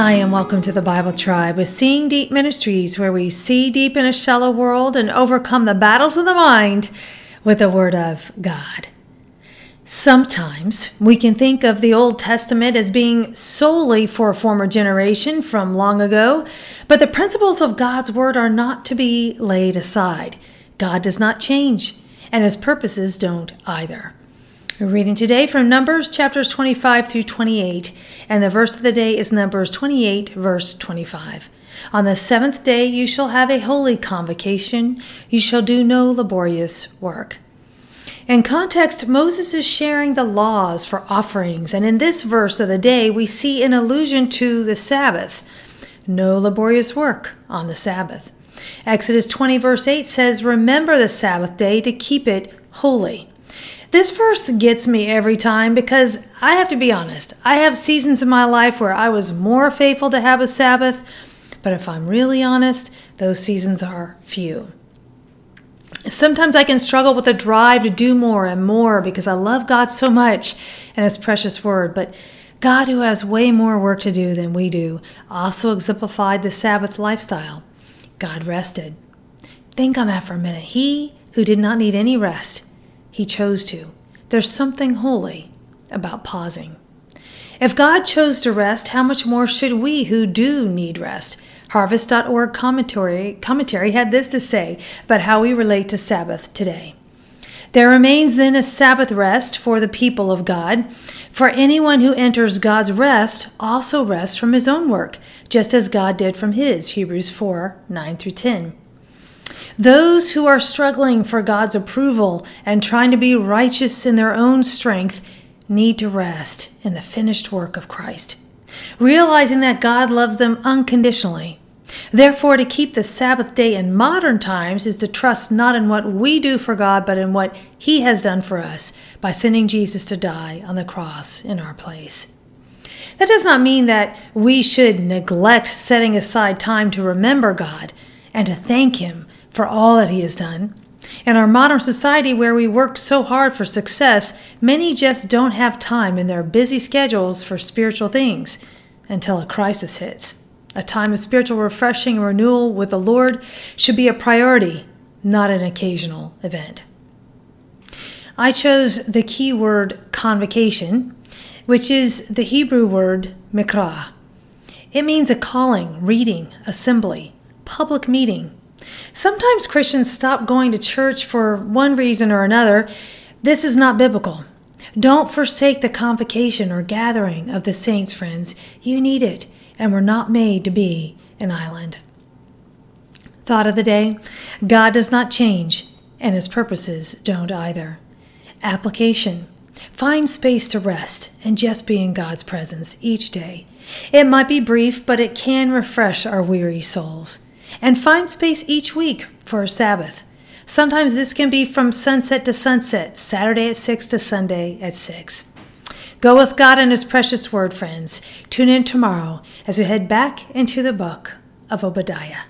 Hi, and welcome to the Bible Tribe with Seeing Deep Ministries, where we see deep in a shallow world and overcome the battles of the mind with the Word of God. Sometimes we can think of the Old Testament as being solely for a former generation from long ago, but the principles of God's Word are not to be laid aside. God does not change, and His purposes don't either. We're reading today from Numbers chapters 25 through 28, and the verse of the day is Numbers 28, verse 25. On the seventh day you shall have a holy convocation, you shall do no laborious work. In context, Moses is sharing the laws for offerings, and in this verse of the day, we see an allusion to the Sabbath. No laborious work on the Sabbath. Exodus 20, verse 8 says, Remember the Sabbath day to keep it holy. This verse gets me every time because I have to be honest. I have seasons in my life where I was more faithful to have a Sabbath, but if I'm really honest, those seasons are few. Sometimes I can struggle with the drive to do more and more because I love God so much and His precious word, but God, who has way more work to do than we do, also exemplified the Sabbath lifestyle. God rested. Think on that for a minute. He who did not need any rest he chose to. There's something holy about pausing. If God chose to rest, how much more should we who do need rest? Harvest.org commentary, commentary had this to say about how we relate to Sabbath today. There remains then a Sabbath rest for the people of God. For anyone who enters God's rest also rests from his own work, just as God did from his. Hebrews 4 9 through 10. Those who are struggling for God's approval and trying to be righteous in their own strength need to rest in the finished work of Christ, realizing that God loves them unconditionally. Therefore, to keep the Sabbath day in modern times is to trust not in what we do for God, but in what He has done for us by sending Jesus to die on the cross in our place. That does not mean that we should neglect setting aside time to remember God and to thank Him for all that He has done. In our modern society, where we work so hard for success, many just don't have time in their busy schedules for spiritual things until a crisis hits. A time of spiritual refreshing and renewal with the Lord should be a priority, not an occasional event. I chose the key word convocation, which is the Hebrew word mikra. It means a calling, reading, assembly, public meeting, Sometimes Christians stop going to church for one reason or another. This is not biblical. Don't forsake the convocation or gathering of the saints, friends. You need it, and we're not made to be an island. Thought of the day God does not change, and his purposes don't either. Application Find space to rest and just be in God's presence each day. It might be brief, but it can refresh our weary souls and find space each week for a Sabbath. Sometimes this can be from sunset to sunset, Saturday at 6 to Sunday at 6. Go with God and His precious word, friends. Tune in tomorrow as we head back into the book of Obadiah.